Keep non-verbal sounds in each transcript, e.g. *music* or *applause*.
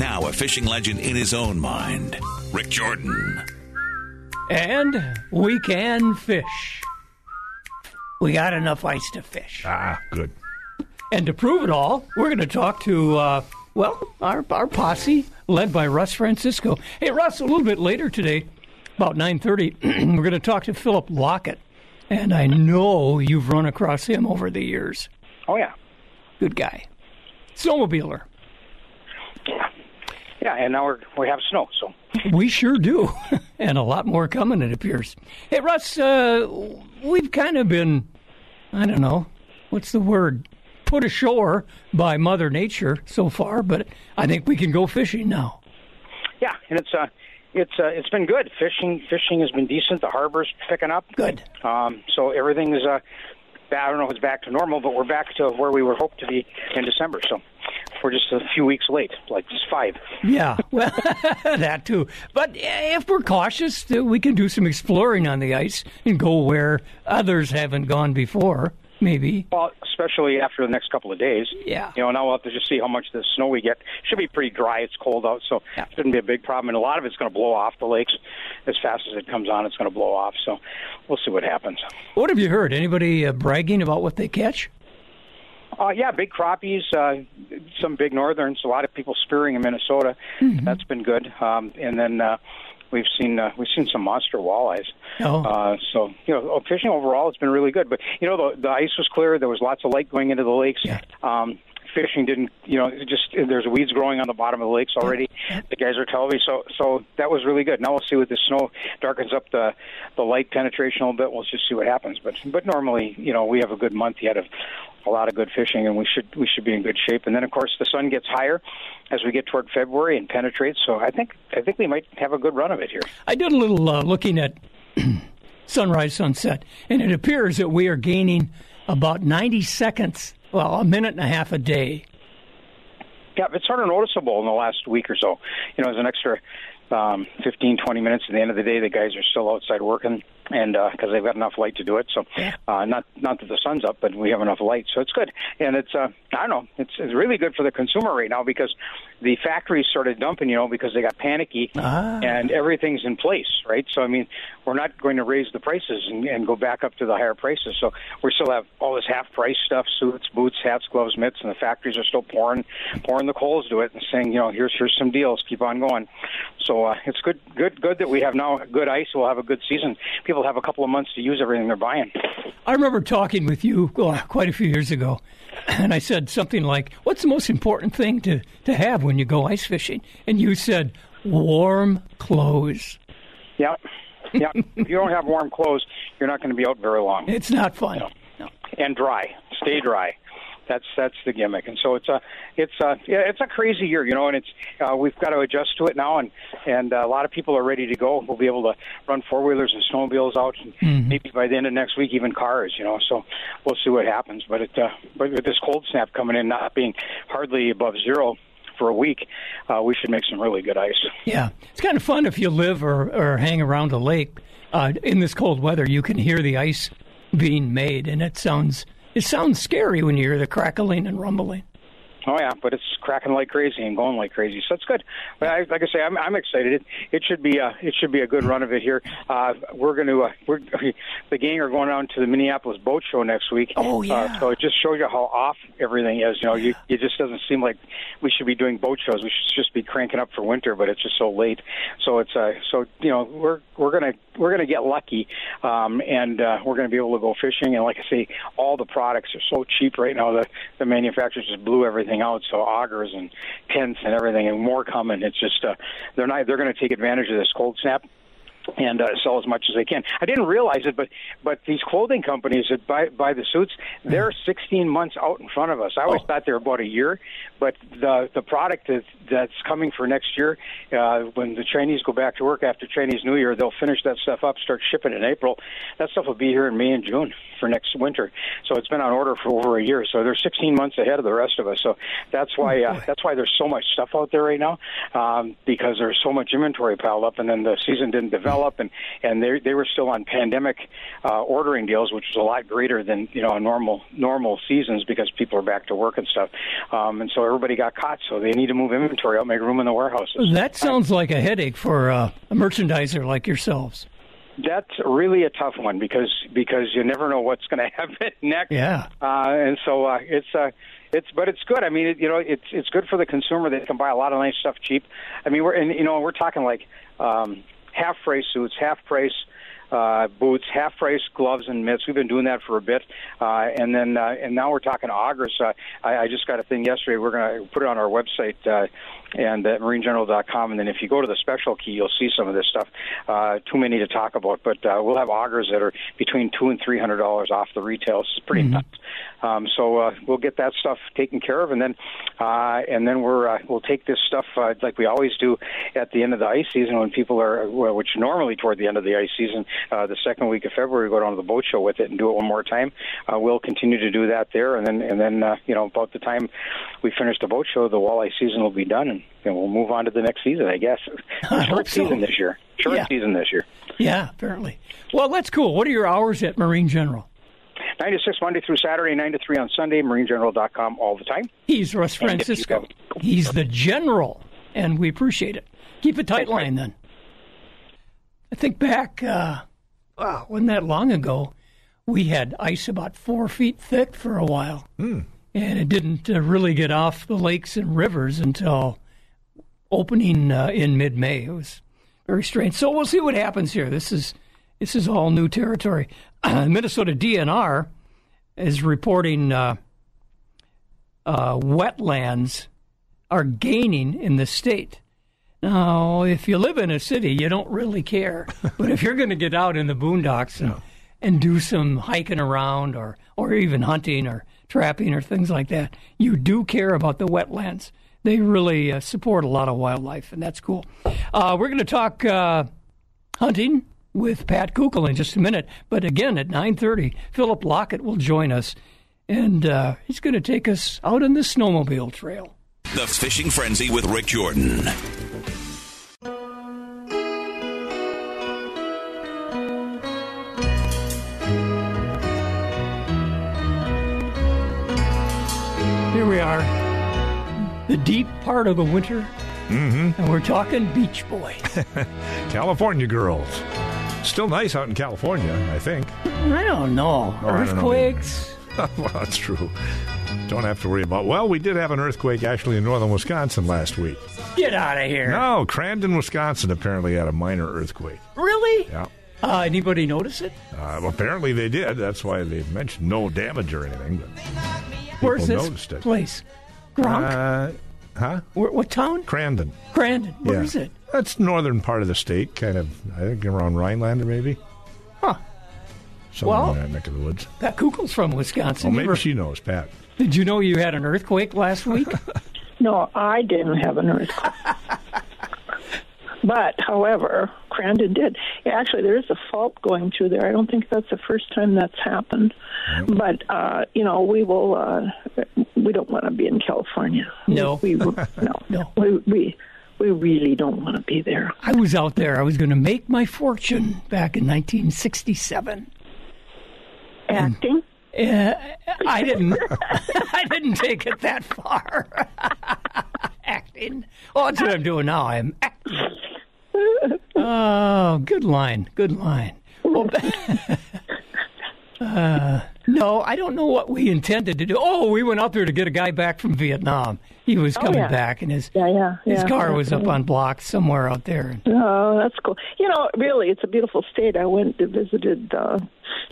Now a fishing legend in his own mind, Rik Jordan. And we can fish. We got enough ice to fish. Ah, good. And to prove it all, we're going to talk to, uh, well, our, our posse, led by Russ Francisco. Hey, Russ, a little bit later today, about 9.30, *clears throat* we're going to talk to Philip Lockett. And I know you've run across him over the years. Oh yeah, Good guy. Snowmobiler. Yeah, and now we're we have snow, so We sure do. *laughs* and a lot more coming, it appears. Hey, Russ, uh, we've kind of been, I don't know, what's the word? Put ashore by Mother Nature so far, but I think we can go fishing now. yeah, and it's uh it's uh, it's been good. Fishing fishing has been decent. The harbor's picking up. Good. Um, so everything is uh, I don't know if it's back to normal, but we're back to where we were hoped to be in December. So we're just a few weeks late, like just five. Yeah, *laughs* well, *laughs* that too. But if we're cautious, uh, we can do some exploring on the ice and go where others haven't gone before, maybe. Well, especially after the next couple of days. Yeah. You know, now we'll have to just see how much the snow we get. Should be pretty dry. It's cold out, so Yeah. it shouldn't be a big problem. And a lot of it's going to blow off the lakes as fast as it comes on. It's going to blow off. So we'll see what happens. What have you heard? Anybody uh, bragging about what they catch? Uh, yeah, big crappies, uh, some big northerns. A lot of people spearing in Minnesota. That's been good. Um, and then uh, we've seen uh, we've seen some monster walleyes. Oh. Uh, so you know, fishing overall has been really good. But you know, the, the ice was clear. There was lots of light going into the lakes. Yeah. Um, fishing didn't, you know, just there's weeds growing on the bottom of the lakes already. The guys are telling me, so so that was really good. Now we'll see what the snow darkens up the the light penetration a little bit. We'll just see what happens. But but normally, you know, we have a good month yet of a lot of good fishing, and we should we should be in good shape. And then of course the sun gets higher as we get toward February and penetrates. So I think I think we might have a good run of it here. I did a little uh, looking at *clears throat* sunrise, sunset, and it appears that we are gaining about 90 seconds, well, a minute and a half a day. Yeah, it's sort of noticeable in the last week or so. You know, there's an extra um, 15, 20 minutes at the end of the day. The guys are still outside working, and because they've got enough light to do it. So, uh, not not that the sun's up, but we have enough light, so it's good. And it's uh, I don't know, it's it's really good for the consumer right now because the factories started dumping, you know, because they got panicky, and everything's in place, right? So, I mean, we're not going to raise the prices and, and go back up to the higher prices. So, we still have all this half price stuff: suits, boots, hats, gloves, mitts, and the factories are still pouring pouring the coals to it and saying, you know, here's here's some deals, keep on going. So uh, it's good, good, good that we have now good ice. We'll have a good season. People have a couple of months to use everything they're buying. I remember talking with you well, quite a few years ago, and I said something like, What's the most important thing to, to have when you go ice fishing? And you said, Warm clothes. Yeah, yeah. *laughs* if you don't have warm clothes, you're not going to be out very long. It's not fun. No. and dry. Stay dry. That's that's the gimmick, and so it's a it's a yeah it's a crazy year, you know, and it's uh, we've got to adjust to it now, and and uh, a lot of people are ready to go. We'll be able to run four wheelers and snowmobiles out, and maybe by the end of next week, even cars, you know. So we'll see what happens. But it uh, but with this cold snap coming in, not being hardly above zero for a week, uh, we should make some really good ice. Yeah, it's kind of fun if you live or, or hang around a lake uh, in this cold weather. You can hear the ice being made, and it sounds it sounds scary when you hear the crackling and rumbling. Oh yeah, but it's cracking like crazy and going like crazy, so it's good. But I, like I say, I'm, I'm excited. It, it should be a it should be a good run of it here. Uh, we're going to uh, we're *laughs* the gang are going down to the Minneapolis Boat Show next week. Oh, yeah. Uh, so it just shows you how off everything is. You know, you it just doesn't seem like we should be doing boat shows. We should just be cranking up for winter, but it's just so late. So it's uh so you know we're we're gonna we're gonna get lucky, um, and uh, we're gonna be able to go fishing. And like I say, all the products are so cheap right now. The the manufacturers just blew everything out. So augers and tents and everything, and more coming. It's just uh, they're not they're going to take advantage of this cold snap and uh, sell as much as they can. I didn't realize it, but but these clothing companies that buy buy the suits, they're 16 months out in front of us. I always Oh. thought they were about a year, but the the product that that's coming for next year, uh, when the Chinese go back to work after Chinese New Year, they'll finish that stuff up, start shipping in April. That stuff will be here in May and June for next winter. So it's been on order for over a year. So they're 16 months ahead of the rest of us. So that's why uh, that's why there's so much stuff out there right now um, because there's so much inventory piled up, and then the season didn't develop develop, and and they they were still on pandemic uh, ordering deals, which was a lot greater than you know a normal normal seasons because people are back to work and stuff. Um, and so everybody got caught, so they need to move inventory out, make room in the warehouses. That sounds like a headache for uh, a merchandiser like yourselves. That's really a tough one because because you never know what's going *laughs* to happen next. Yeah. Uh, and so uh, it's uh, it's but it's good. I mean, it, you know, it's it's good for the consumer. They can buy a lot of nice stuff cheap. I mean, we're and you know we're talking like um, half price suits, half price uh, boots, half price gloves and mitts. We've been doing that for a bit, uh, and then uh, and now we're talking augers. Uh, I, I just got a thing yesterday. We're going to put it on our website uh, and at marinegeneral.com, and then if you go to the special key, you'll see some of this stuff. Uh, too many to talk about, but uh, we'll have augers that are between two and three hundred dollars off the retail. It's pretty mm-hmm. nuts. Um, so uh, we'll get that stuff taken care of, and then uh, and then we're uh, we'll take this stuff uh, like we always do at the end of the ice season when people are well, which normally toward the end of the ice season uh, the second week of February, we go down to the boat show with it and do it one more time. Uh, we'll continue to do that there, and then and then uh, you know about the time we finish the boat show, the walleye season will be done, and you know, we'll move on to the next season, I guess. *laughs* I Short so. season this year. Short yeah. season this year. Yeah, apparently. Well, that's cool. What are your hours at Marine General? 9 to 6 Monday through Saturday, 9 to 3 on Sunday, marinegeneral.com all the time. He's Russ Francisco. He's the general, and we appreciate it. Keep a tight line then. I think back, uh, wow, wasn't that long ago, we had ice about four feet thick for a while. Mm. And it didn't uh, really get off the lakes and rivers until opening uh, in mid May. It was very strange. So we'll see what happens here. This is this is all new territory. *clears throat* Minnesota DNR is reporting uh, uh, wetlands are gaining in the state. Now, if you live in a city, you don't really care. *laughs* but if you're going to get out in the boondocks and, and do some hiking around or, or even hunting or trapping or things like that, you do care about the wetlands. They really uh, support a lot of wildlife, and that's cool. Uh, we're going to talk uh, hunting with Pat Kukal in just a minute. But again, at 9.30, Philip Lockett will join us, and uh, he's going to take us out on the snowmobile trail. The Fishing Frenzy with Rik Jordan. Here we are, the deep part of the winter, Mm-hmm. and we're talking Beach Boy. *laughs* California girls. Still nice out in California, I think. I don't know. Oh, I don't know Earthquakes. *laughs* well, that's true. Don't have to worry about. Well, we did have an earthquake actually in northern Wisconsin last week. Get out of here. No, Crandon, Wisconsin apparently had a minor earthquake. Really? Yeah. Uh, anybody notice it? Uh, well, apparently they did. That's why they mentioned no damage or anything. But Where's this noticed it. place? Gronk? Uh, huh? Where, what town? Crandon. Crandon. Where yeah. is it? That's northern part of the state, kind of, I think around Rhinelander, maybe. Huh. Somewhere Well- in that neck of the woods. Pat Kugel's from Wisconsin. Oh, You maybe ever- she knows, Pat. Did you know you had an earthquake last week? *laughs* No, I didn't have an earthquake. *laughs* but, however, Crandon did. Actually, there is a fault going through there. I don't think that's the first time that's happened. But, uh, you know, we will, uh, we don't want to be in California. No. We, we *laughs* no. No. We, we, we really don't want to be there. I was out there. I was going to make my fortune back in 1967. Acting? Uh, I didn't. *laughs* *laughs* I didn't take it that far. Acting. Oh, that's what I'm doing now. I'm acting. Oh, good line. Good line. Well, *laughs* uh, no, I don't know what we intended to do. Oh, we went out there to get a guy back from Vietnam. He was coming yeah. back, and his Yeah, yeah. his car was up on blocks somewhere out there. Oh, that's cool. You know, really, it's a beautiful state. I went to visited uh,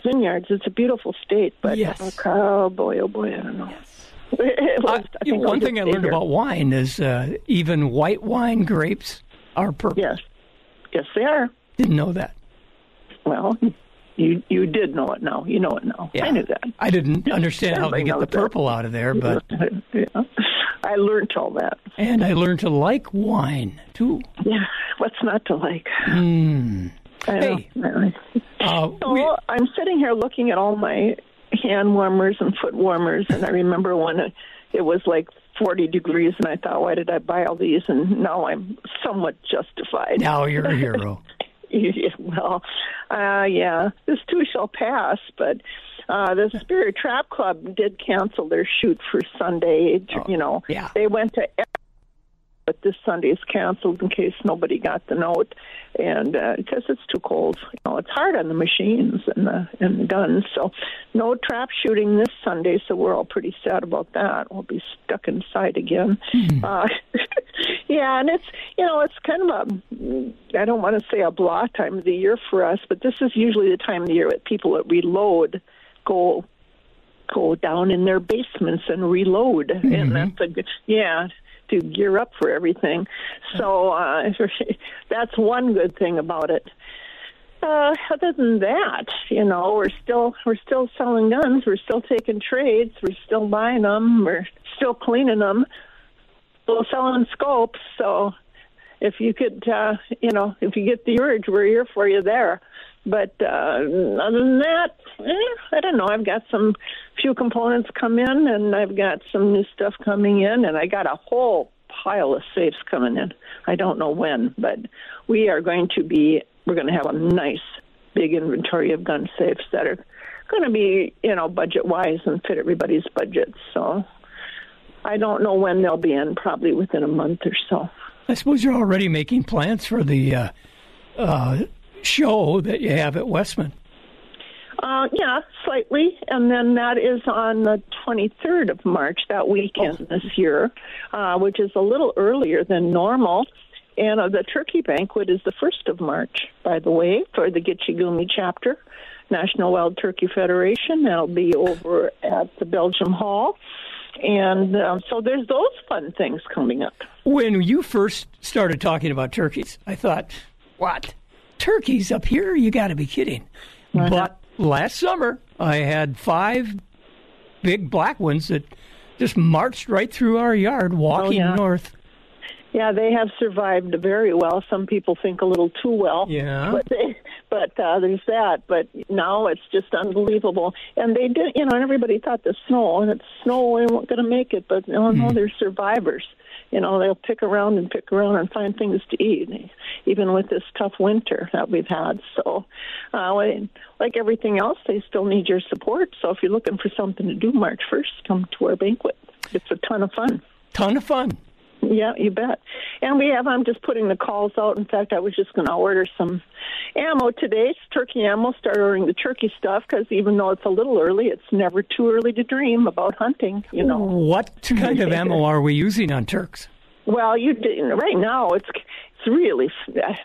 vineyards. It's a beautiful state, but Yes. oh boy, oh boy, I don't know. It *laughs* I one thing I learned about wine is uh, even white wine grapes are purple. yes, yes, they are. Didn't know that. Well, you you did know it now. You know it now. Yeah. I knew that. I didn't *laughs* understand how they get the knows that. purple out of there, but *laughs* yeah. I learned all that. and I learned to like wine too. Yeah, what's not to like? Mm. I know. Hey. Uh, So we, I'm sitting here looking at all my hand warmers and foot warmers, and I remember when it, was like 40 degrees, and I thought, why did I buy all these? And now I'm somewhat justified. now you're a hero. *laughs* *laughs* well, uh, yeah, this too shall pass, but uh, the Spirit Trap Club did cancel their shoot for Sunday. you know, yeah. they went to but this Sunday is canceled in case nobody got the note, and uh, because it's too cold, you know, it's hard on the machines and the and the guns. So, no trap shooting this Sunday. So we're all pretty sad about that. We'll be stuck inside again. Uh, *laughs* yeah, and it's you know it's kind of a I don't want to say a blah time of the year for us, but this is usually the time of the year that people that reload go go down in their basements and reload, and that's a good yeah to gear up for everything. So uh, *laughs* that's one good thing about it. Uh, other than that, you know, we're still we're still selling guns. We're still taking trades. We're still buying them. We're still cleaning them. We're selling scopes. So if you could, uh, you know, if you get the urge, we're here for you there. But uh, other than that, eh, I don't know. I've got some few components come in, and I've got some new stuff coming in, and I got a whole pile of safes coming in. I don't know when, but we are going to be. We're going to have a nice big inventory of gun safes that are going to be, you know, budget wise and fit everybody's budget. So I don't know when they'll be in. Probably within a month or so. I suppose you're already making plans for the uh, uh, show that you have at Wessman. Uh, yeah, slightly. And then that is on the 23rd of March, that weekend this year, uh, which is a little earlier than normal. And uh, the turkey banquet is the 1st of March, by the way, for the Gitchigumi chapter, National Wild Turkey Federation. That'll be over at the Belgium Hall. And uh, so there's those fun things coming up. When you first started talking about turkeys, I thought, what? Turkeys up here? You got to be kidding. But last summer, I had five big black ones that just marched right through our yard walking yeah. north. Yeah, they have survived very well. Some people think a little too well. Yeah. But they, but uh, there's that. But now it's just unbelievable. And they did, you know, and everybody thought the snow and it's snow we weren't going to make it, but no, no, they're survivors. You know, they'll pick around and pick around and find things to eat, even with this tough winter that we've had. So, uh, like everything else, they still need your support. So if you're looking for something to do March 1st, come to our banquet. It's a ton of fun. Ton of fun. Yeah, you bet. And we have, I'm just putting the calls out. In fact, I was just going to order some ammo today. It's turkey ammo. Start ordering the turkey stuff because even though it's a little early, it's never too early to dream about hunting, you know. What kind of ammo are we using on Turks? Well, you right now it's it's really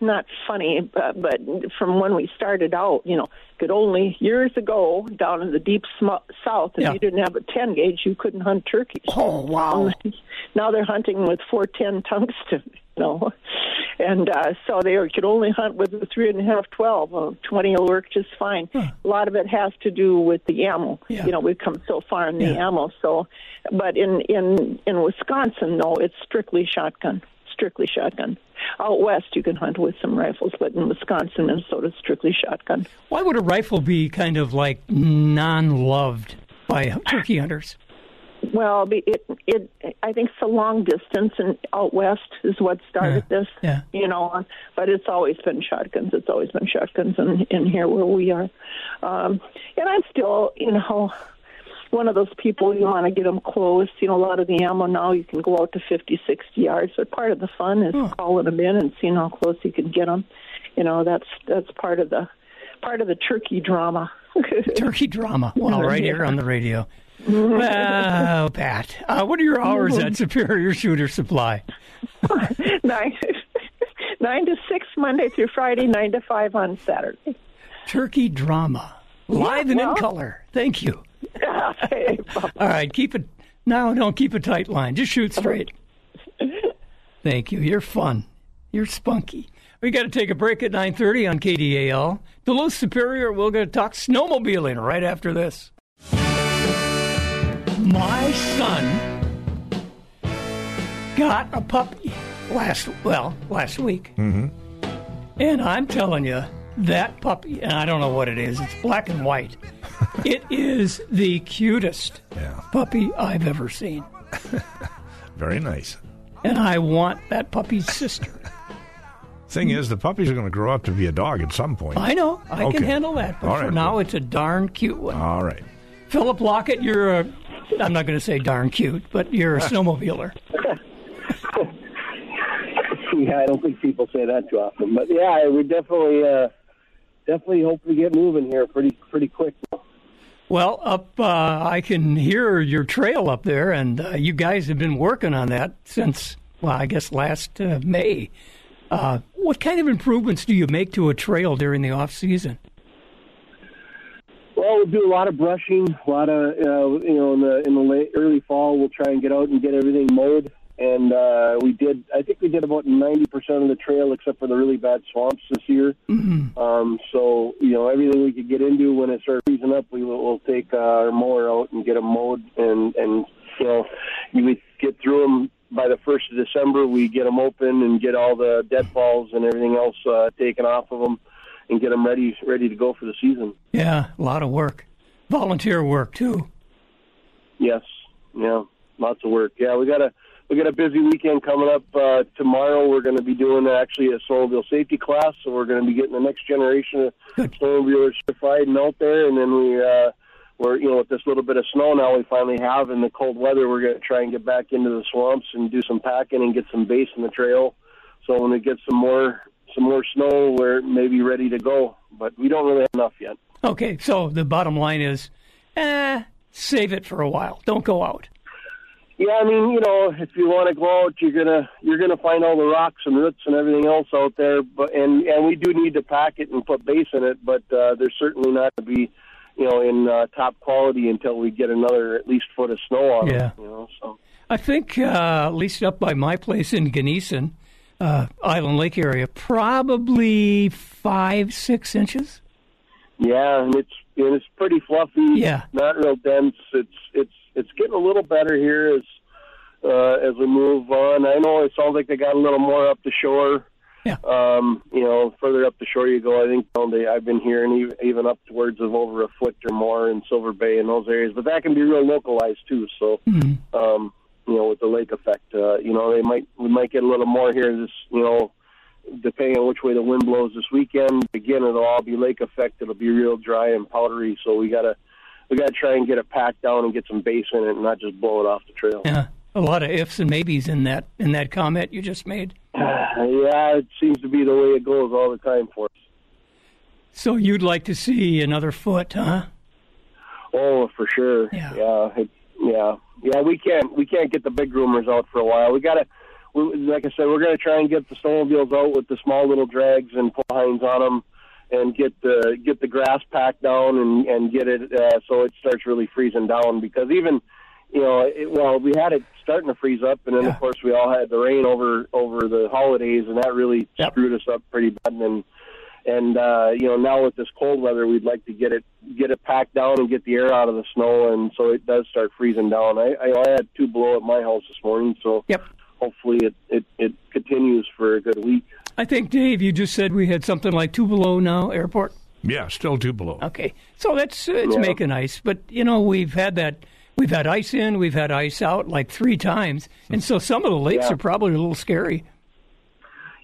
not funny, but, but from when we started out, you know, could only years ago down in the deep sm- south, if Yeah. you didn't have a 10 gauge, you couldn't hunt turkeys. Oh, wow. *laughs* now they're hunting with 410 tungsten, you know, and uh, so they could only hunt with the three and a half, 12. Well, 20 will work just fine. A lot of it has to do with the ammo. Yeah. You know, we've come so far in the Yeah. ammo. So, but in in in Wisconsin, no, it's strictly shotgun. Strictly shotgun. Out west, you can hunt with some rifles, but in Wisconsin, Minnesota, strictly shotgun. Why would a rifle be kind of like non loved by turkey hunters? Well, be- it it I think it's a long distance, and out west is what started Yeah, this. yeah. You know, but it's always been shotguns. It's always been shotguns in in here where we are, um, and I'm still, you know, one of those people you want to get them close. You know, a lot of the ammo now you can go out to 50, 60 yards. But part of the fun is calling them in and seeing how close you can get them. You know, that's that's part of the part of the turkey drama. *laughs* Turkey drama. Well, right here on the radio. Oh, *laughs* Pat. Uh, what are your hours at Superior Shooter Supply? *laughs* nine nine to six Monday through Friday, nine to five on Saturday. Turkey drama. Live and in color. Thank you. Hey, *laughs* All right, keep it. No, don't keep a tight line. Just shoot straight. *laughs* Thank you. You're fun. You're spunky. We got to take a break at 9:30 on KDAL. Duluth Superior. We're going to talk snowmobiling right after this. My son got a puppy last well last week, mm-hmm. and I'm telling you that puppy. And I don't know what it is. It's black and white. *laughs* it is the cutest Yeah. puppy I've ever seen. *laughs* Very nice. And I want that puppy's sister. Thing is, the puppies are going to grow up to be a dog at some point. I know. I Okay. can handle that. But All for right, now, cool. it's a darn cute one. All right. Philip Lockett, you're a, I'm not going to say darn cute, but you're a *laughs* snowmobiler. yeah, I don't think people say that too often, but yeah, we definitely, uh, definitely hope to get moving here pretty, pretty quick. Well, up, uh, I can hear your trail up there, and uh, you guys have been working on that since, well, I guess last uh, May. Uh, what kind of improvements do you make to a trail during the off season? Well, we'll do a lot of brushing, a lot of, uh, you know, in the in the late, early fall, we'll try and get out and get everything mowed. And uh, we did, I think we did about ninety percent of the trail, except for the really bad swamps this year. Mm-hmm. Um, so, you know, everything we could get into when it starts freezing up, we will we'll take uh, our mower out and get them mowed. And and you know, we get through them by the first of December. We get them open and get all the deadfalls and everything else uh, taken off of them, and get them ready ready to go for the season. Yeah, a lot of work. Volunteer work, too. Yes, yeah, lots of work. Yeah, we got a we got a busy weekend coming up uh, tomorrow. We're going to be doing actually a snowmobile safety class, so we're going to be getting the next generation of Good. snowmobilers certified and out there. And then we uh, we're you know with this little bit of snow now we finally have in the cold weather, we're going to try and get back into the swamps and do some packing and get some base in the trail. So when we get some more some more snow, we're maybe ready to go. But we don't really have enough yet. Okay, so the bottom line is, eh, save it for a while. Don't go out. Yeah, I mean, you know, if you want to go out, you're gonna you're gonna find all the rocks and roots and everything else out there. But and and we do need to pack it and put base in it, but uh, there's certainly not to be, you know, in uh, top quality until we get another at least foot of snow on Yeah. it. You know, so I think, uh, at least up by my place in Gnesen, uh, Island Lake area, probably five, six inches. yeah, and it's and it's pretty fluffy. Yeah. not real dense. It's it's it's getting a little better here as uh, as we move on. I know it sounds like they got a little more up the shore. Yeah. Um, you know, further up the shore you go, I think you know, they, I've been hearing even, even upwards of over a foot or more in Silver Bay and those areas. But that can be real localized too. So, um, you know, with the lake effect, uh, you know, they might we might get a little more here. This, you know, depending on which way the wind blows this weekend. Again, it'll all be lake effect. It'll be real dry and powdery. So we gotta we gotta try and get it packed down and get some base in it, and not just blow it off the trail. Yeah, a lot of ifs and maybes in that in that comment you just made. *sighs* yeah, it seems to be the way it goes all the time for us. So you'd like to see another foot, huh? Oh, for sure. Yeah. Yeah. It, yeah. Yeah. We can't. We can't get the big groomers out for a while. We gotta. We, like I said, we're gonna try and get the snowmobiles out with the small little drags and pull hinds on them, and get the get the grass packed down and and get it uh, so it starts really freezing down. Because even, you know, it, well, we had it starting to freeze up, and then Yeah. of course we all had the rain over over the holidays, and that really Yep. screwed us up pretty bad. And and uh, you know now with this cold weather, we'd like to get it get it packed down and get the air out of the snow, and so it does start freezing down. I, I, I had two below at my house this morning, so Yep. hopefully it, it it continues for a good week. I think Dave, you just said we had something like two below now airport. Yeah, still two below. Okay, so that's uh, it's Yeah. making ice, but you know we've had that. We've had ice in, we've had ice out like three times, and so some of the lakes Yeah. are probably a little scary.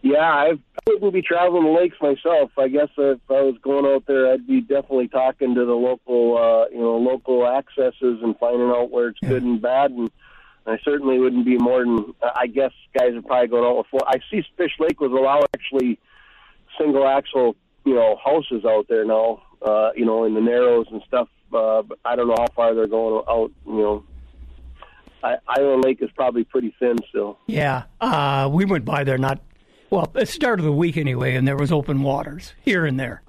Yeah, I've, I wouldn't be traveling the lakes myself. I guess if I was going out there, I'd be definitely talking to the local, uh, you know, local accesses and finding out where it's good and bad. And I certainly wouldn't be more than. I guess guys are probably going out with. Four. I see Fish Lake was allowing actually single axle, you know, houses out there now. Uh, you know, in the narrows and stuff. Uh, but I don't know how far they're going out. You know, I, Island Lake is probably pretty thin still. Yeah, uh, we went by there not well at the start of the week anyway, and there was open waters here and there.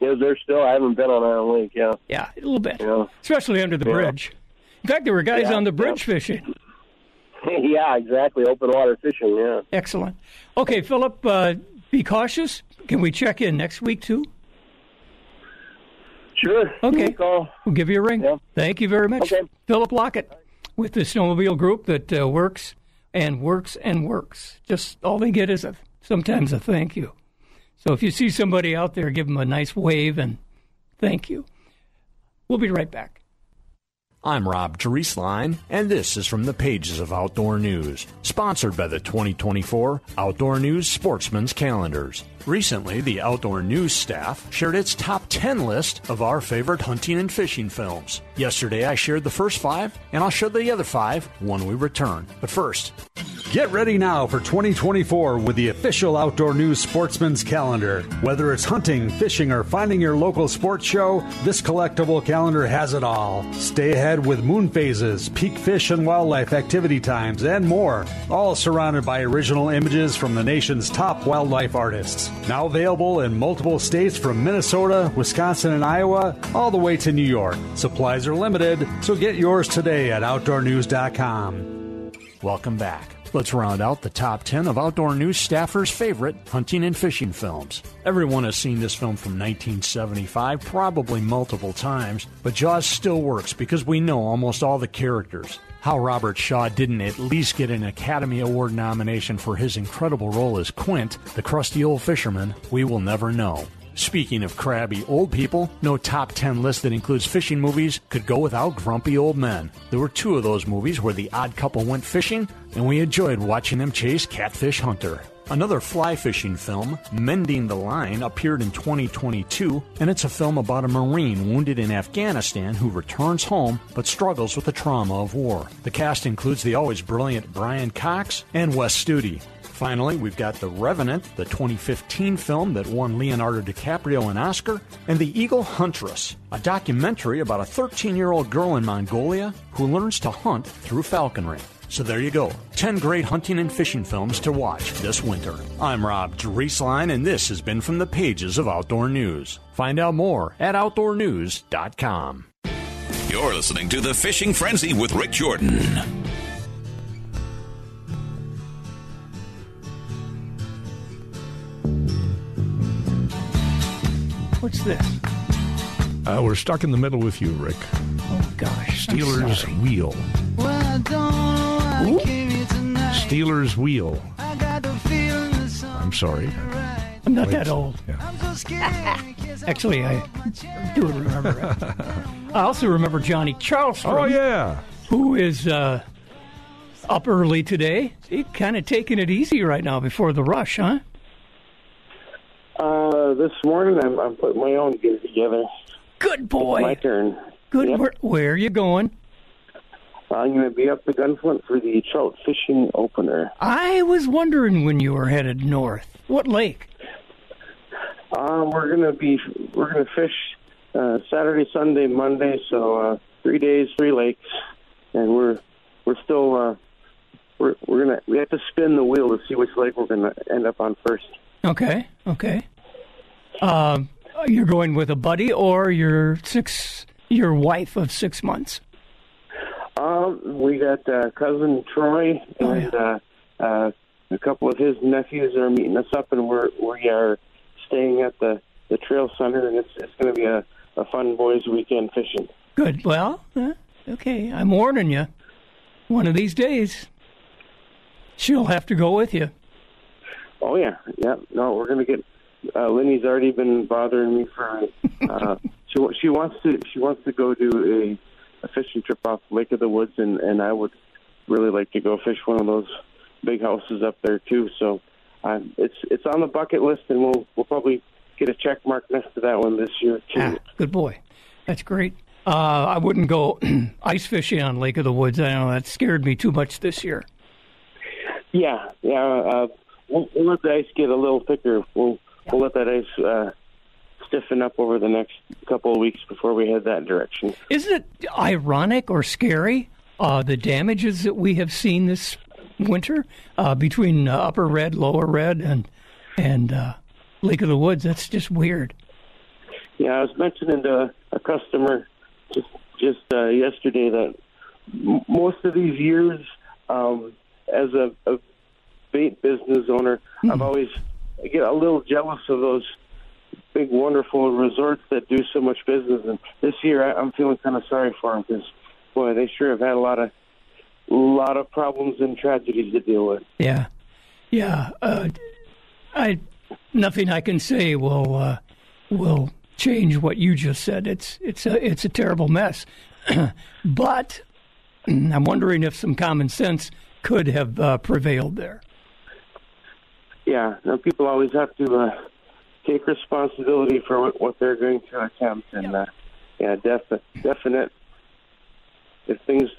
Yeah, there. Is there still? I haven't been on Island Lake. Yeah. Yeah, a little bit, Yeah. especially under the Yeah. bridge. In fact, there were guys Yeah, on the bridge yeah. fishing. *laughs* yeah, exactly. Open water fishing. Yeah. Excellent. Okay, Philip, uh, be cautious. Can we check in next week too? Sure. Okay. Give me a call. We'll give you a ring. Yeah. Thank you very much. Okay. Philip Lockett with the snowmobile group that uh, works and works and works. Just all they get is a sometimes a thank you. So if you see somebody out there, give them a nice wave and thank you. We'll be right back. I'm Rob Drieslein, and this is from the pages of Outdoor News, sponsored by the 2024 Outdoor News Sportsman's Calendars. Recently, the Outdoor News staff shared its top 10 list of our favorite hunting and fishing films. Yesterday, I shared the first five, and I'll show the other five when we return. But first, Get ready now for 2024 with the official Outdoor News Sportsman's Calendar. Whether it's hunting, fishing, or finding your local sports show, this collectible calendar has it all. Stay ahead with moon phases, peak fish and wildlife activity times, and more. All surrounded by original images from the nation's top wildlife artists. Now available in multiple states from Minnesota, Wisconsin, and Iowa, all the way to New York. Supplies are limited, so get yours today at OutdoorNews.com. welcome back. Let's round out the top 10 of Outdoor News staffers' favorite hunting and fishing films. Everyone has seen this film from 1975, probably multiple times, but Jaws still works because we know almost all the characters. How Robert Shaw didn't at least get an Academy Award nomination for his incredible role as Quint, the crusty old fisherman, we will never know. Speaking of crabby old people, no top 10 list that includes fishing movies could go without grumpy old men. There were two of those movies where the odd couple went fishing, and we enjoyed watching them chase Catfish Hunter. Another fly fishing film, Mending the Line, appeared in 2022, and it's a film about a Marine wounded in Afghanistan who returns home but struggles with the trauma of war. The cast includes the always brilliant Brian Cox and Wes Studi. Finally, we've got The Revenant, the 2015 film that won Leonardo DiCaprio an Oscar, and The Eagle Huntress, a documentary about a 13 year old girl in Mongolia who learns to hunt through falconry. So there you go 10 great hunting and fishing films to watch this winter. I'm Rob Drieslein, and this has been from the pages of Outdoor News. Find out more at OutdoorNews.com. You're listening to The Fishing Frenzy with Rik Jordan. What's this? Uh, we're stuck in the middle with you, Rik. Oh gosh, I'm Stealers sorry. wheel. Stealers wheel. I'm sorry. I'm not that old. Yeah. *laughs* Actually, I do remember. I also remember Johnny Chalstrom, Oh yeah. who is uh, up early today. He kind of taking it easy right now before the rush, huh? Uh, this morning, I'm, I'm putting my own gear together. Good boy, My turn. Good. Yep. Where, where are you going? I'm going to be up the Gunflint for the trout fishing opener. I was wondering when you were headed north. What lake? Uh, we're going to be we're going to fish uh, Saturday, Sunday, Monday. So uh, three days, three lakes, and we're we're still uh, we're we're gonna we have to spin the wheel to see which lake we're going to end up on first. Okay. Okay. Um, you're going with a buddy or your six, your wife of six months. Um, we got uh, cousin Troy Oh, and uh, uh, a couple of his nephews are meeting us up, and we're we are staying at the the trail center, and it's it's going to be a, a fun boys' weekend fishing. Good. Well, uh, okay. I'm warning you. One of these days, she'll have to go with you. Oh yeah, yeah. No, we're going to get. Uh, Lenny's already been bothering me for. Uh, *laughs* she she wants to she wants to go do a, a fishing trip off Lake of the Woods, and and I would really like to go fish one of those big houses up there too. So uh, it's it's on the bucket list, and we'll we'll probably get a check mark next to that one this year too. Ah, good boy. That's great. Uh, I wouldn't go *clears throat* ice fishing on Lake of the Woods. I know that scared me too much this year. Yeah, yeah. Uh, we'll, we'll let the ice get a little thicker. We'll we'll let that ice uh, stiffen up over the next couple of weeks before we head that direction. Isn't it ironic or scary uh, the damages that we have seen this winter uh, between uh, Upper Red, Lower Red, and and uh, Lake of the Woods? That's just weird. Yeah, I was mentioning to a customer just just uh, yesterday that m- most of these years, um, as a, a bait business owner, I've always I get a little jealous of those big, wonderful resorts that do so much business. And this year, I'm feeling kind of sorry for them because, boy, they sure have had a lot of lot of problems and tragedies to deal with. Yeah, yeah. Uh, I nothing I can say will uh, will change what you just said. It's it's a it's a terrible mess. *clears throat* but I'm wondering if some common sense could have uh, prevailed there. Yeah, now people always have to uh, take responsibility for what, what they're going to attempt, and uh, yeah, definite, definite. If things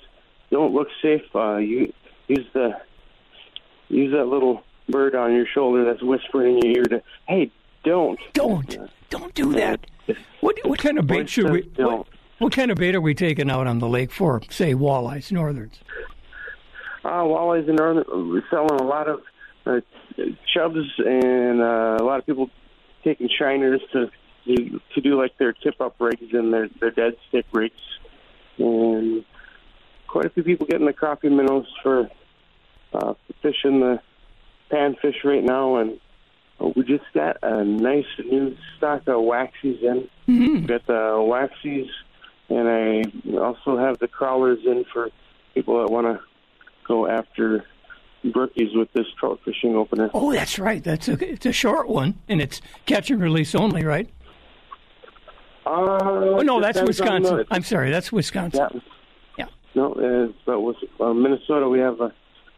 don't look safe, uh, you use the use that little bird on your shoulder that's whispering in your ear to, "Hey, don't, don't, don't do that." What what kind of bait should we? What, what, kind of bait are we taking out on the lake for? Say walleyes, northerns. Uh, walleyes and northern. We're selling a lot of uh, chubs and uh, a lot of people taking shiners to to, to do like their tip up rigs and their their dead stick rigs, and quite a few people getting the crappie minnows for uh, fishing the panfish right now, and we just got a nice new stock of waxies in. Mm-hmm. Got the waxies, and I also have the crawlers in for people that want to go after brookies with this trout fishing opener. Oh, that's right. That's a it's a short one, and it's catch and release only, right? Uh, oh no, that's Wisconsin. the- I'm sorry, that's Wisconsin. Yeah. Yeah. No, uh, but with uh, Minnesota, we have a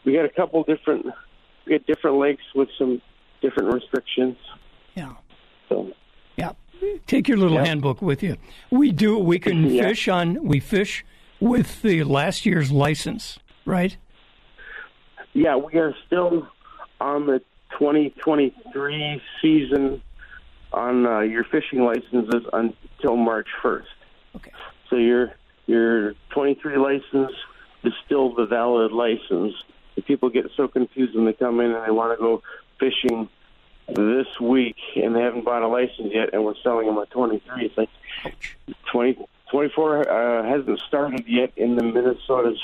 we got a couple different we get different lakes with some different restrictions. Yeah. So Yeah. Take your little Yeah. handbook with you. We do. We can *laughs* Yeah. fish on. We fish with the last year's license, right? Yeah, we are still on the 2023 season on uh, your fishing licenses until March 1st. Okay. So your your 23 license is still the valid license. If people get so confused when they come in and they want to go fishing this week and they haven't bought a license yet, and we're selling them a 23, it's like 20, 24 uh, hasn't started yet in the Minnesota's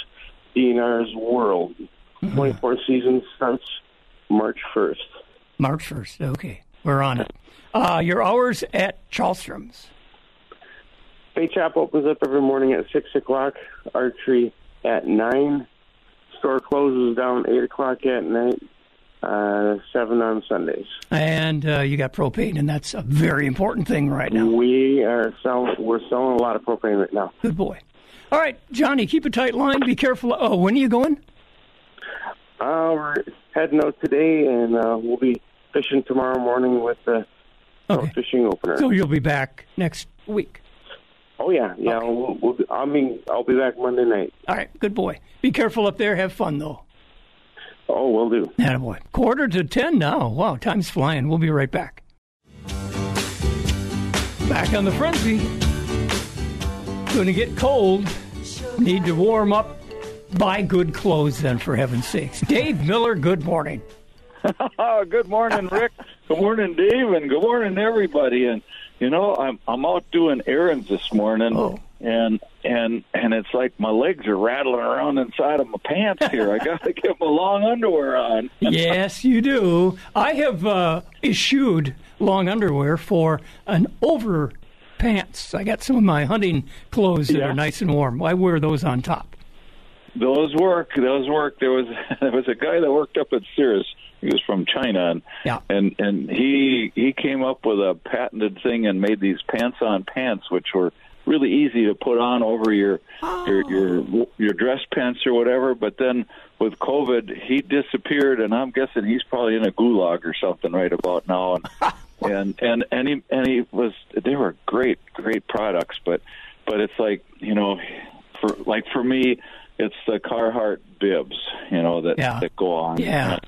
DNR's world. 24 season starts March 1st. March first. Okay, we're on it. Uh, your hours at Chalstrom's. Bay Chap opens up every morning at 6 o'clock, archery at 9. Store closes down 8 o'clock at night, uh, 7 on Sundays. And uh, you got propane, and that's a very important thing right now. We are selling, we're selling a lot of propane right now. Good boy. All right, Johnny, keep a tight line. Be careful. Oh, when are you going? Uh, we're heading out today, and uh, we'll be fishing tomorrow morning with the trout fishing opener. So you'll be back next week. oh yeah, yeah. We'll, we'll be, I mean, I'll be back Monday night. All right, good boy. Be careful up there. Have fun, though. Oh, we'll do. boy. Quarter to ten now. Wow, time's flying. We'll be right back. Back on the frenzy. Going to get cold. Need to warm up. Buy good clothes, then, for heaven's sakes. Dave Miller, good morning. Oh, *laughs* good morning, Rik. good morning, Dave, and good morning, everybody. And you know, I'm I'm out doing errands this morning, and and and it's like my legs are rattling around inside of my pants here. I *laughs* got to get my long underwear on. yes, you do. I have uh, issued long underwear for an over pants. I got some of my hunting clothes that Yeah. are nice and warm. I wear those on top. Those work. Those work. There was *laughs* there was a guy that worked up at Sears. He was from China, and Yeah. and and he he came up with a patented thing and made these pants on pants, which were really easy to put on over your your your oh. your dress pants or whatever. But then with COVID, he disappeared, and I'm guessing he's probably in a gulag or something right about now. And *laughs* and and and he and he was they were great great products, but but it's like you know for like for me it's the Carhartt bibs you know that Yeah. that go on Yeah.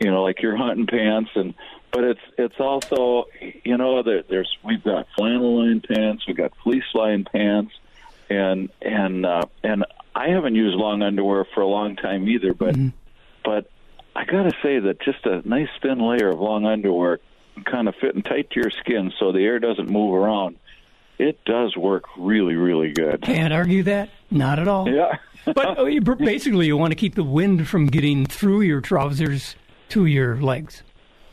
you know like your hunting pants and but it's it's also you know there, there's we've got flannel lined pants we've got fleece lined pants and and uh, and I haven't used long underwear for a long time either but but I got to say that just a nice thin layer of long underwear kind of fitting tight to your skin so the air doesn't move around it does work really really good Can't argue that. Not at all. yeah *laughs* but uh, basically, you want to keep the wind from getting through your trousers to your legs.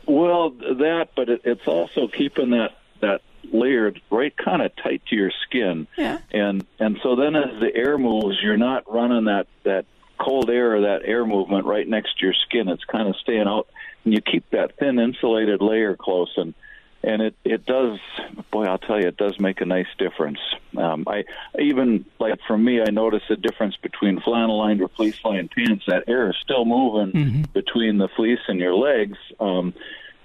Well, that, but it, it's also keeping that that layer right kind of tight to your skin. Yeah. And and so then as the air moves, you're not running that that cold air or that air movement right next to your skin. It's kind of staying out, and you keep that thin insulated layer close. And and it it does. Boy, I'll tell you, it does make a nice difference. Um, I even like for me, I notice a difference between flannel lined or fleece lined pants. That air is still moving Mm-hmm. between the fleece and your legs. Um,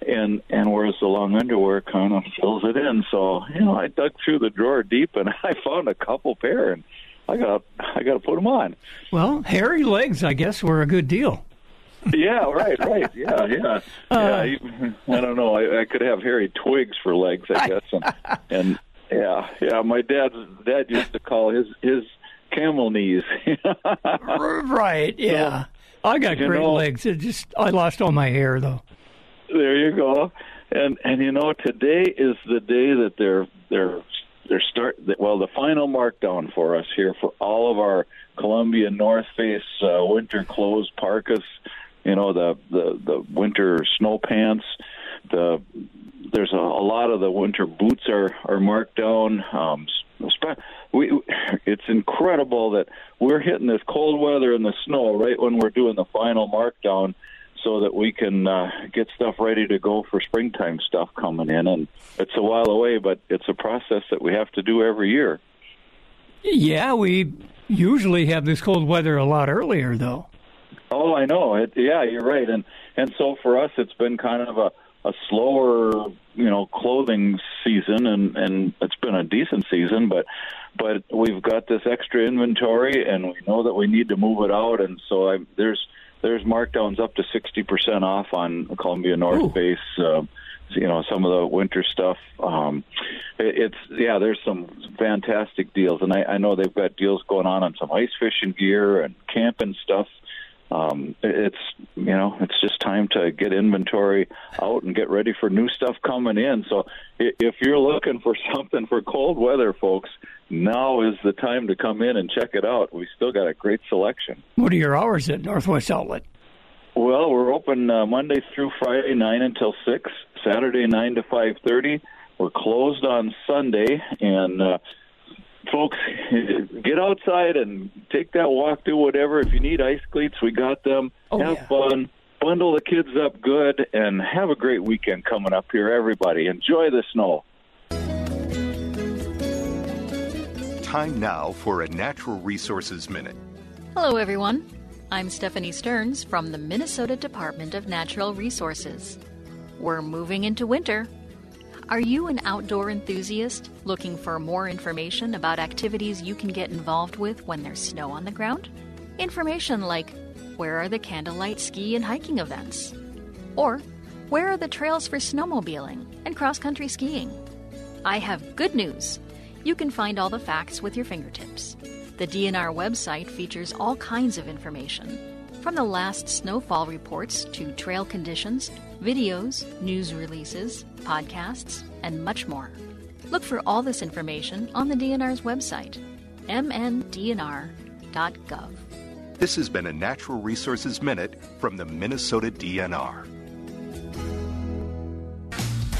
and and whereas the long underwear kind of fills it in. So you know, I dug through the drawer deep and *laughs* I found a couple pair, and I got I got to put them on. Well, hairy legs, I guess, were a good deal. Yeah, right, right. Yeah, yeah. yeah even- I don't know. I, I could have hairy twigs for legs, I guess. And, and yeah, yeah. My dad's dad used to call his his camel knees. *laughs* right. Yeah. I got great know- legs. It just I lost all my hair though. there you go. And and you know today is the day that they're they're they're start well the final markdown for us here for all of our Columbia North Face uh, winter clothes parkas. You know the the the winter snow pants. The there's a, a lot of the winter boots are are marked down. Um, we it's incredible that we're hitting this cold weather and the snow right when we're doing the final markdown so that we can uh, get stuff ready to go for springtime stuff coming in. And it's a while away, but it's a process that we have to do every year. Yeah, we usually have this cold weather a lot earlier though. Oh, I know. It, yeah, you're right. And and so for us, it's been kind of a a slower, you know, clothing season, and and it's been a decent season, but but we've got this extra inventory, and we know that we need to move it out, and so I, there's there's markdowns up to sixty percent off on Columbia North Face. Uh, you know some of the winter stuff. Um, it, it's yeah, there's some fantastic deals, and I, I know they've got deals going on on some ice fishing gear and camping stuff. Um, it's you know it's just time to get inventory out and get ready for new stuff coming in. So if you're looking for *laughs* something for cold weather, folks, now is the time to come in and check it out. We still got a great selection. What are your hours at Northwest Outlet? Well, we're open uh, Monday through Friday, nine until six. Saturday, nine to five thirty. We're closed on Sunday, and uh, folks, get outside and take that walk. Do whatever. If you need ice cleats, we got them. Oh, have yeah. fun. Bundle the kids up good, and have a great weekend coming up here. Everybody, enjoy the snow. Time now for a Natural Resources Minute. Hello, everyone. I'm Stephanie Stearns from the Minnesota Department of Natural Resources. We're moving into winter. Are you an outdoor enthusiast looking for more information about activities you can get involved with when there's snow on the ground? Information like where are the candlelight ski and hiking events? Or where are the trails for snowmobiling and cross country skiing? I have good news. You can find all the facts with your fingertips. The DNR website features all kinds of information, from the last snowfall reports to trail conditions, videos, news releases, podcasts, and much more. Look for all this information on the DNR's website, mndnr.gov. This has been a Natural Resources Minute from the Minnesota DNR.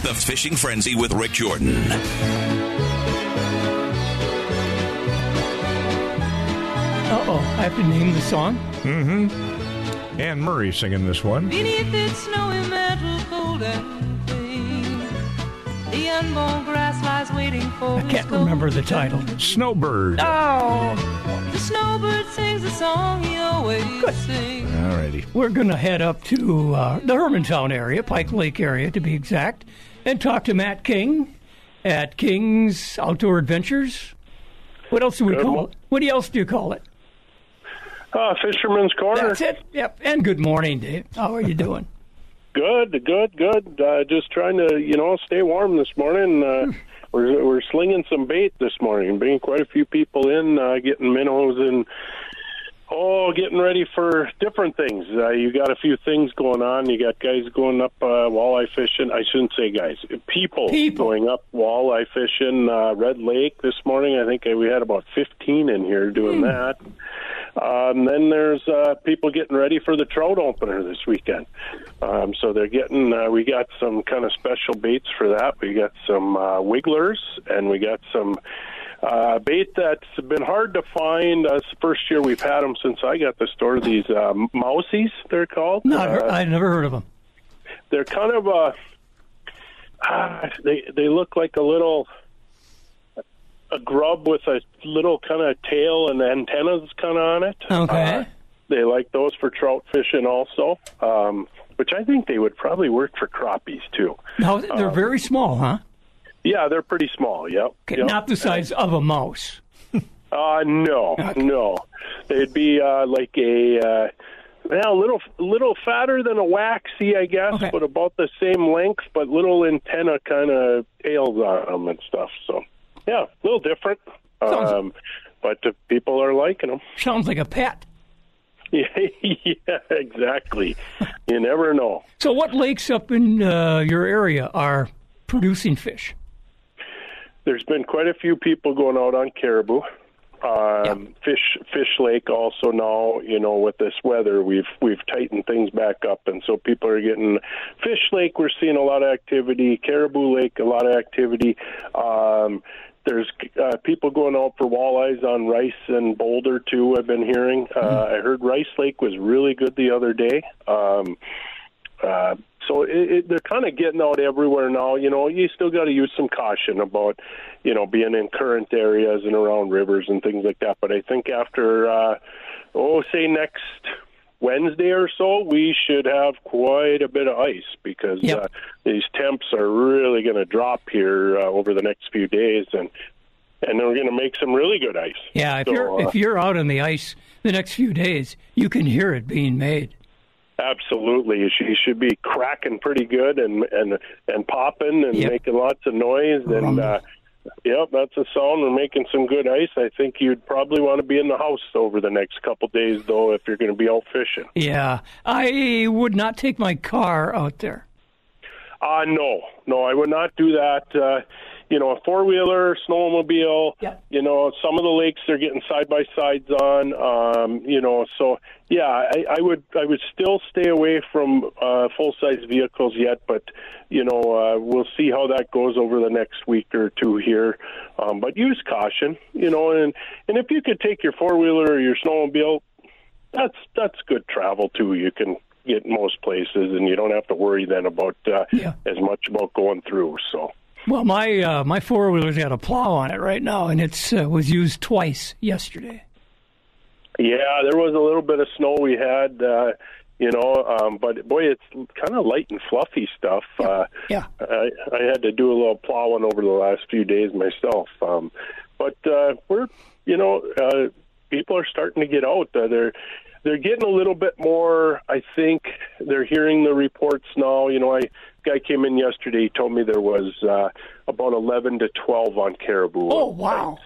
The Fishing Frenzy with Rik Jordan. Uh oh, I have to name the song. Mm-hmm. Anne Murray singing this one. Beneath its snowy mantle, cold and clean, the unborn grass lies waiting for I can't remember the title. Snowbird. Oh, The snowbird sings a song he always sings. Alrighty. we're going to head up to uh, the Hermantown area, Pike Lake area to be exact, and talk to Matt King at King's Outdoor Adventures. What else do we Good call mo- it? What else do you call it? Uh, Fisherman's Corner. That's it. Yep. And good morning, Dave. How are you doing? Good, good, good. Uh, just trying to, you know, stay warm this morning. Uh, we're we're slinging some bait this morning. Bringing quite a few people in, uh, getting minnows and oh, getting ready for different things. Uh, you got a few things going on. You got guys going up uh, walleye fishing. I shouldn't say guys. People, going up walleye fishing. Uh, Red Lake this morning. I think we had about fifteen in here doing that. Um, then there's uh, people getting ready for the trout opener this weekend. Um, so they're getting. Uh, we got some kind of special baits for that. We got some uh, wigglers, and we got some uh, bait that's been hard to find. Uh, it's the first year we've had them since I got the store. These uh, mousies, they're called. No, I've, Uh, I've never heard of them. they're kind of uh ah, they they look like a little a grub with a little kind of tail and antennas kind of on it. Okay. Uh, they like those for trout fishing also, um, which I think they would probably work for crappies too. Now they're Uh, very small, huh? Yeah, they're pretty small. Yep. Okay, yep. Not the size of a mouse. *laughs* Uh, no, no. They'd be uh, like a uh, well, a little little fatter than a waxy, I guess, but about the same length, but little antenna kind of tails on them and stuff. So, yeah, a little different. Um, but the people are liking them. Sounds like a pet. Yeah, *laughs* yeah, exactly. You never know. So, what lakes up in uh, your area are producing fish? There's been quite a few people going out on caribou. Um, Fish Fish Lake also now, you know, with this weather, we've we've tightened things back up, and so people are getting Fish Lake. We're seeing a lot of activity. Caribou Lake, a lot of activity. Um, there's uh, people going out for walleyes on Rice and Boulder too. I've been hearing. Uh, I heard Rice Lake was really good the other day. Um, uh, so it, it, they're kind of getting out everywhere now. You know, you still got to use some caution about, you know, being in current areas and around rivers and things like that. But I think after, uh, oh, say next Wednesday or so, we should have quite a bit of ice because uh, these temps are really going to drop here uh, over the next few days, and and they're going to make some really good ice. Yeah, if So, you're uh, if you're out on the ice the next few days, you can hear it being made. Absolutely, she should be cracking pretty good and and and popping and making lots of noise and uh, yep, that's a sound. We're making some good ice. I think you'd probably want to be in the house over the next couple days, though, if you're going to be out fishing. Yeah, I would not take my car out there. Uh no, no, I would not do that. Uh, you know, a four wheeler, snowmobile. You know, some of the lakes they're getting side by sides on. Um, you know, so yeah, I, I would I would still stay away from uh, full size vehicles yet, but you know, uh, we'll see how that goes over the next week or two here. Um, but use caution. You know, and and if you could take your four wheeler or your snowmobile, that's that's good travel too. You can get most places, and you don't have to worry then about uh, as much about going through. So. Well, my uh, my four wheeler's got a plow on it right now, and it's uh, was used twice yesterday. Yeah, there was a little bit of snow we had, uh, you know, um, but boy, it's kind of light and fluffy stuff. Uh, yeah. I, I had to do a little plowing over the last few days myself. Um, but uh, we're, you know, uh, people are starting to get out. Uh, they're they're getting a little bit more. I think they're hearing the reports now. You know, I guy came in yesterday. He told me there was uh, about eleven to twelve on caribou. Oh wow!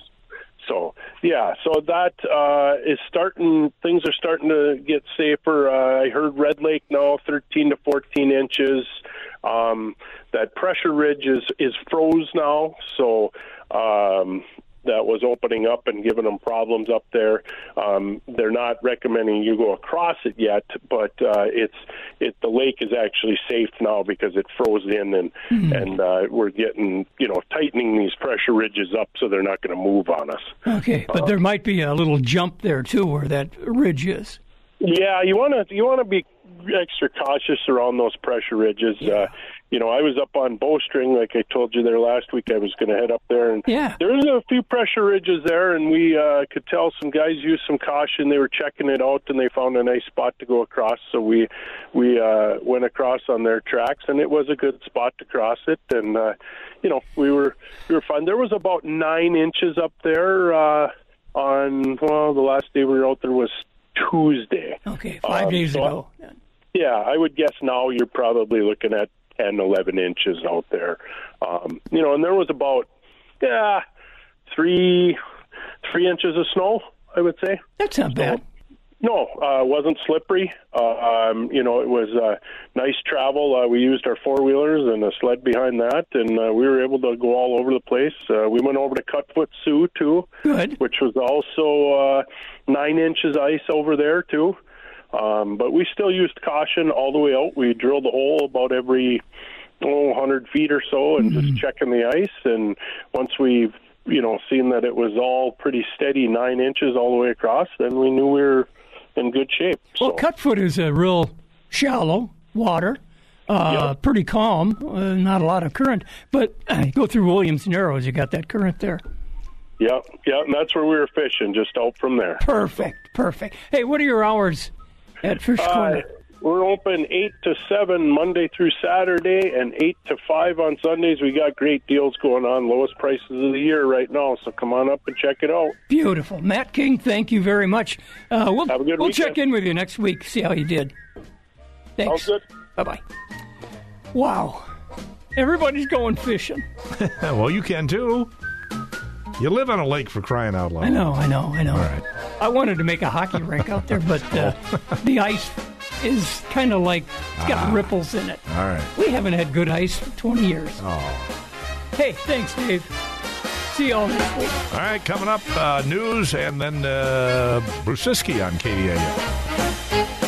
So yeah, so that uh, is starting. Things are starting to get safer. Uh, I heard Red Lake now, thirteen to fourteen inches. Um, that pressure ridge is is froze now, so um, that was opening up and giving them problems up there. Um, they're not recommending you go across it yet, but uh, it's it the lake is actually safe now because it froze in and Mhm. and uh, we're getting you know tightening these pressure ridges up so they're not going to move on us. Okay, but there might be a little jump there too, where that ridge is. Yeah, you want to you want to be extra cautious around those pressure ridges. Uh, you know, I was up on Bowstring, like I told you there last week. I was going to head up there, and yeah. there's a few pressure ridges there, and we uh, could tell some guys used some caution. They were checking it out, and they found a nice spot to go across. So we we uh, went across on their tracks, and it was a good spot to cross it. And uh, you know, we were we were fine. There was about nine inches up there uh, on well, the last day we were out there was Tuesday. Okay, five Um, days so- ago. Yeah, I would guess now you're probably looking at 10, 11 inches out there. Um, you know, and there was about, yeah, three, three inches of snow, I would say. That's not bad. No, uh, wasn't slippery. Uh, um, you know, it was uh, nice travel. Uh, we used our four wheelers and a sled behind that, and uh, we were able to go all over the place. Uh, we went over to Cutfoot Sioux too, Good. which was also uh, nine inches ice over there too. Um, but we still used caution all the way out. We drilled a hole about every oh, 100 feet or so, and just checking the ice. And once we, you know, seen that it was all pretty steady, nine inches all the way across, then we knew we were in good shape. Well, Cutfoot is a real shallow water. Uh, Pretty calm, uh, not a lot of current, but you go through Williams Narrows, you got that current there. Yep, yep, and that's where we were fishing, just out from there. Perfect, perfect. Hey, what are your hours at Fish Uh, Corner? we're open eight to seven Monday through Saturday, and eight to five on Sundays. We got great deals going on, lowest prices of the year right now. So come on up and check it out. Beautiful. Matt King, thank you very much. Uh, we'll Have a good we'll weekend. check in with you next week, see how you did. Thanks. Sounds good. Bye bye. Wow. Everybody's going fishing. *laughs* well, you can too. You live on a lake for crying out loud. I know, I know, I know. All right. I wanted to make a hockey rink out there, but uh, *laughs* the ice is kind of like it's got Ah. ripples in it. All right. We haven't had good ice for 20 years. Oh. Hey, thanks, Dave. See you all next week. All right, coming up, uh, news and then uh, Brusiski on KDAL.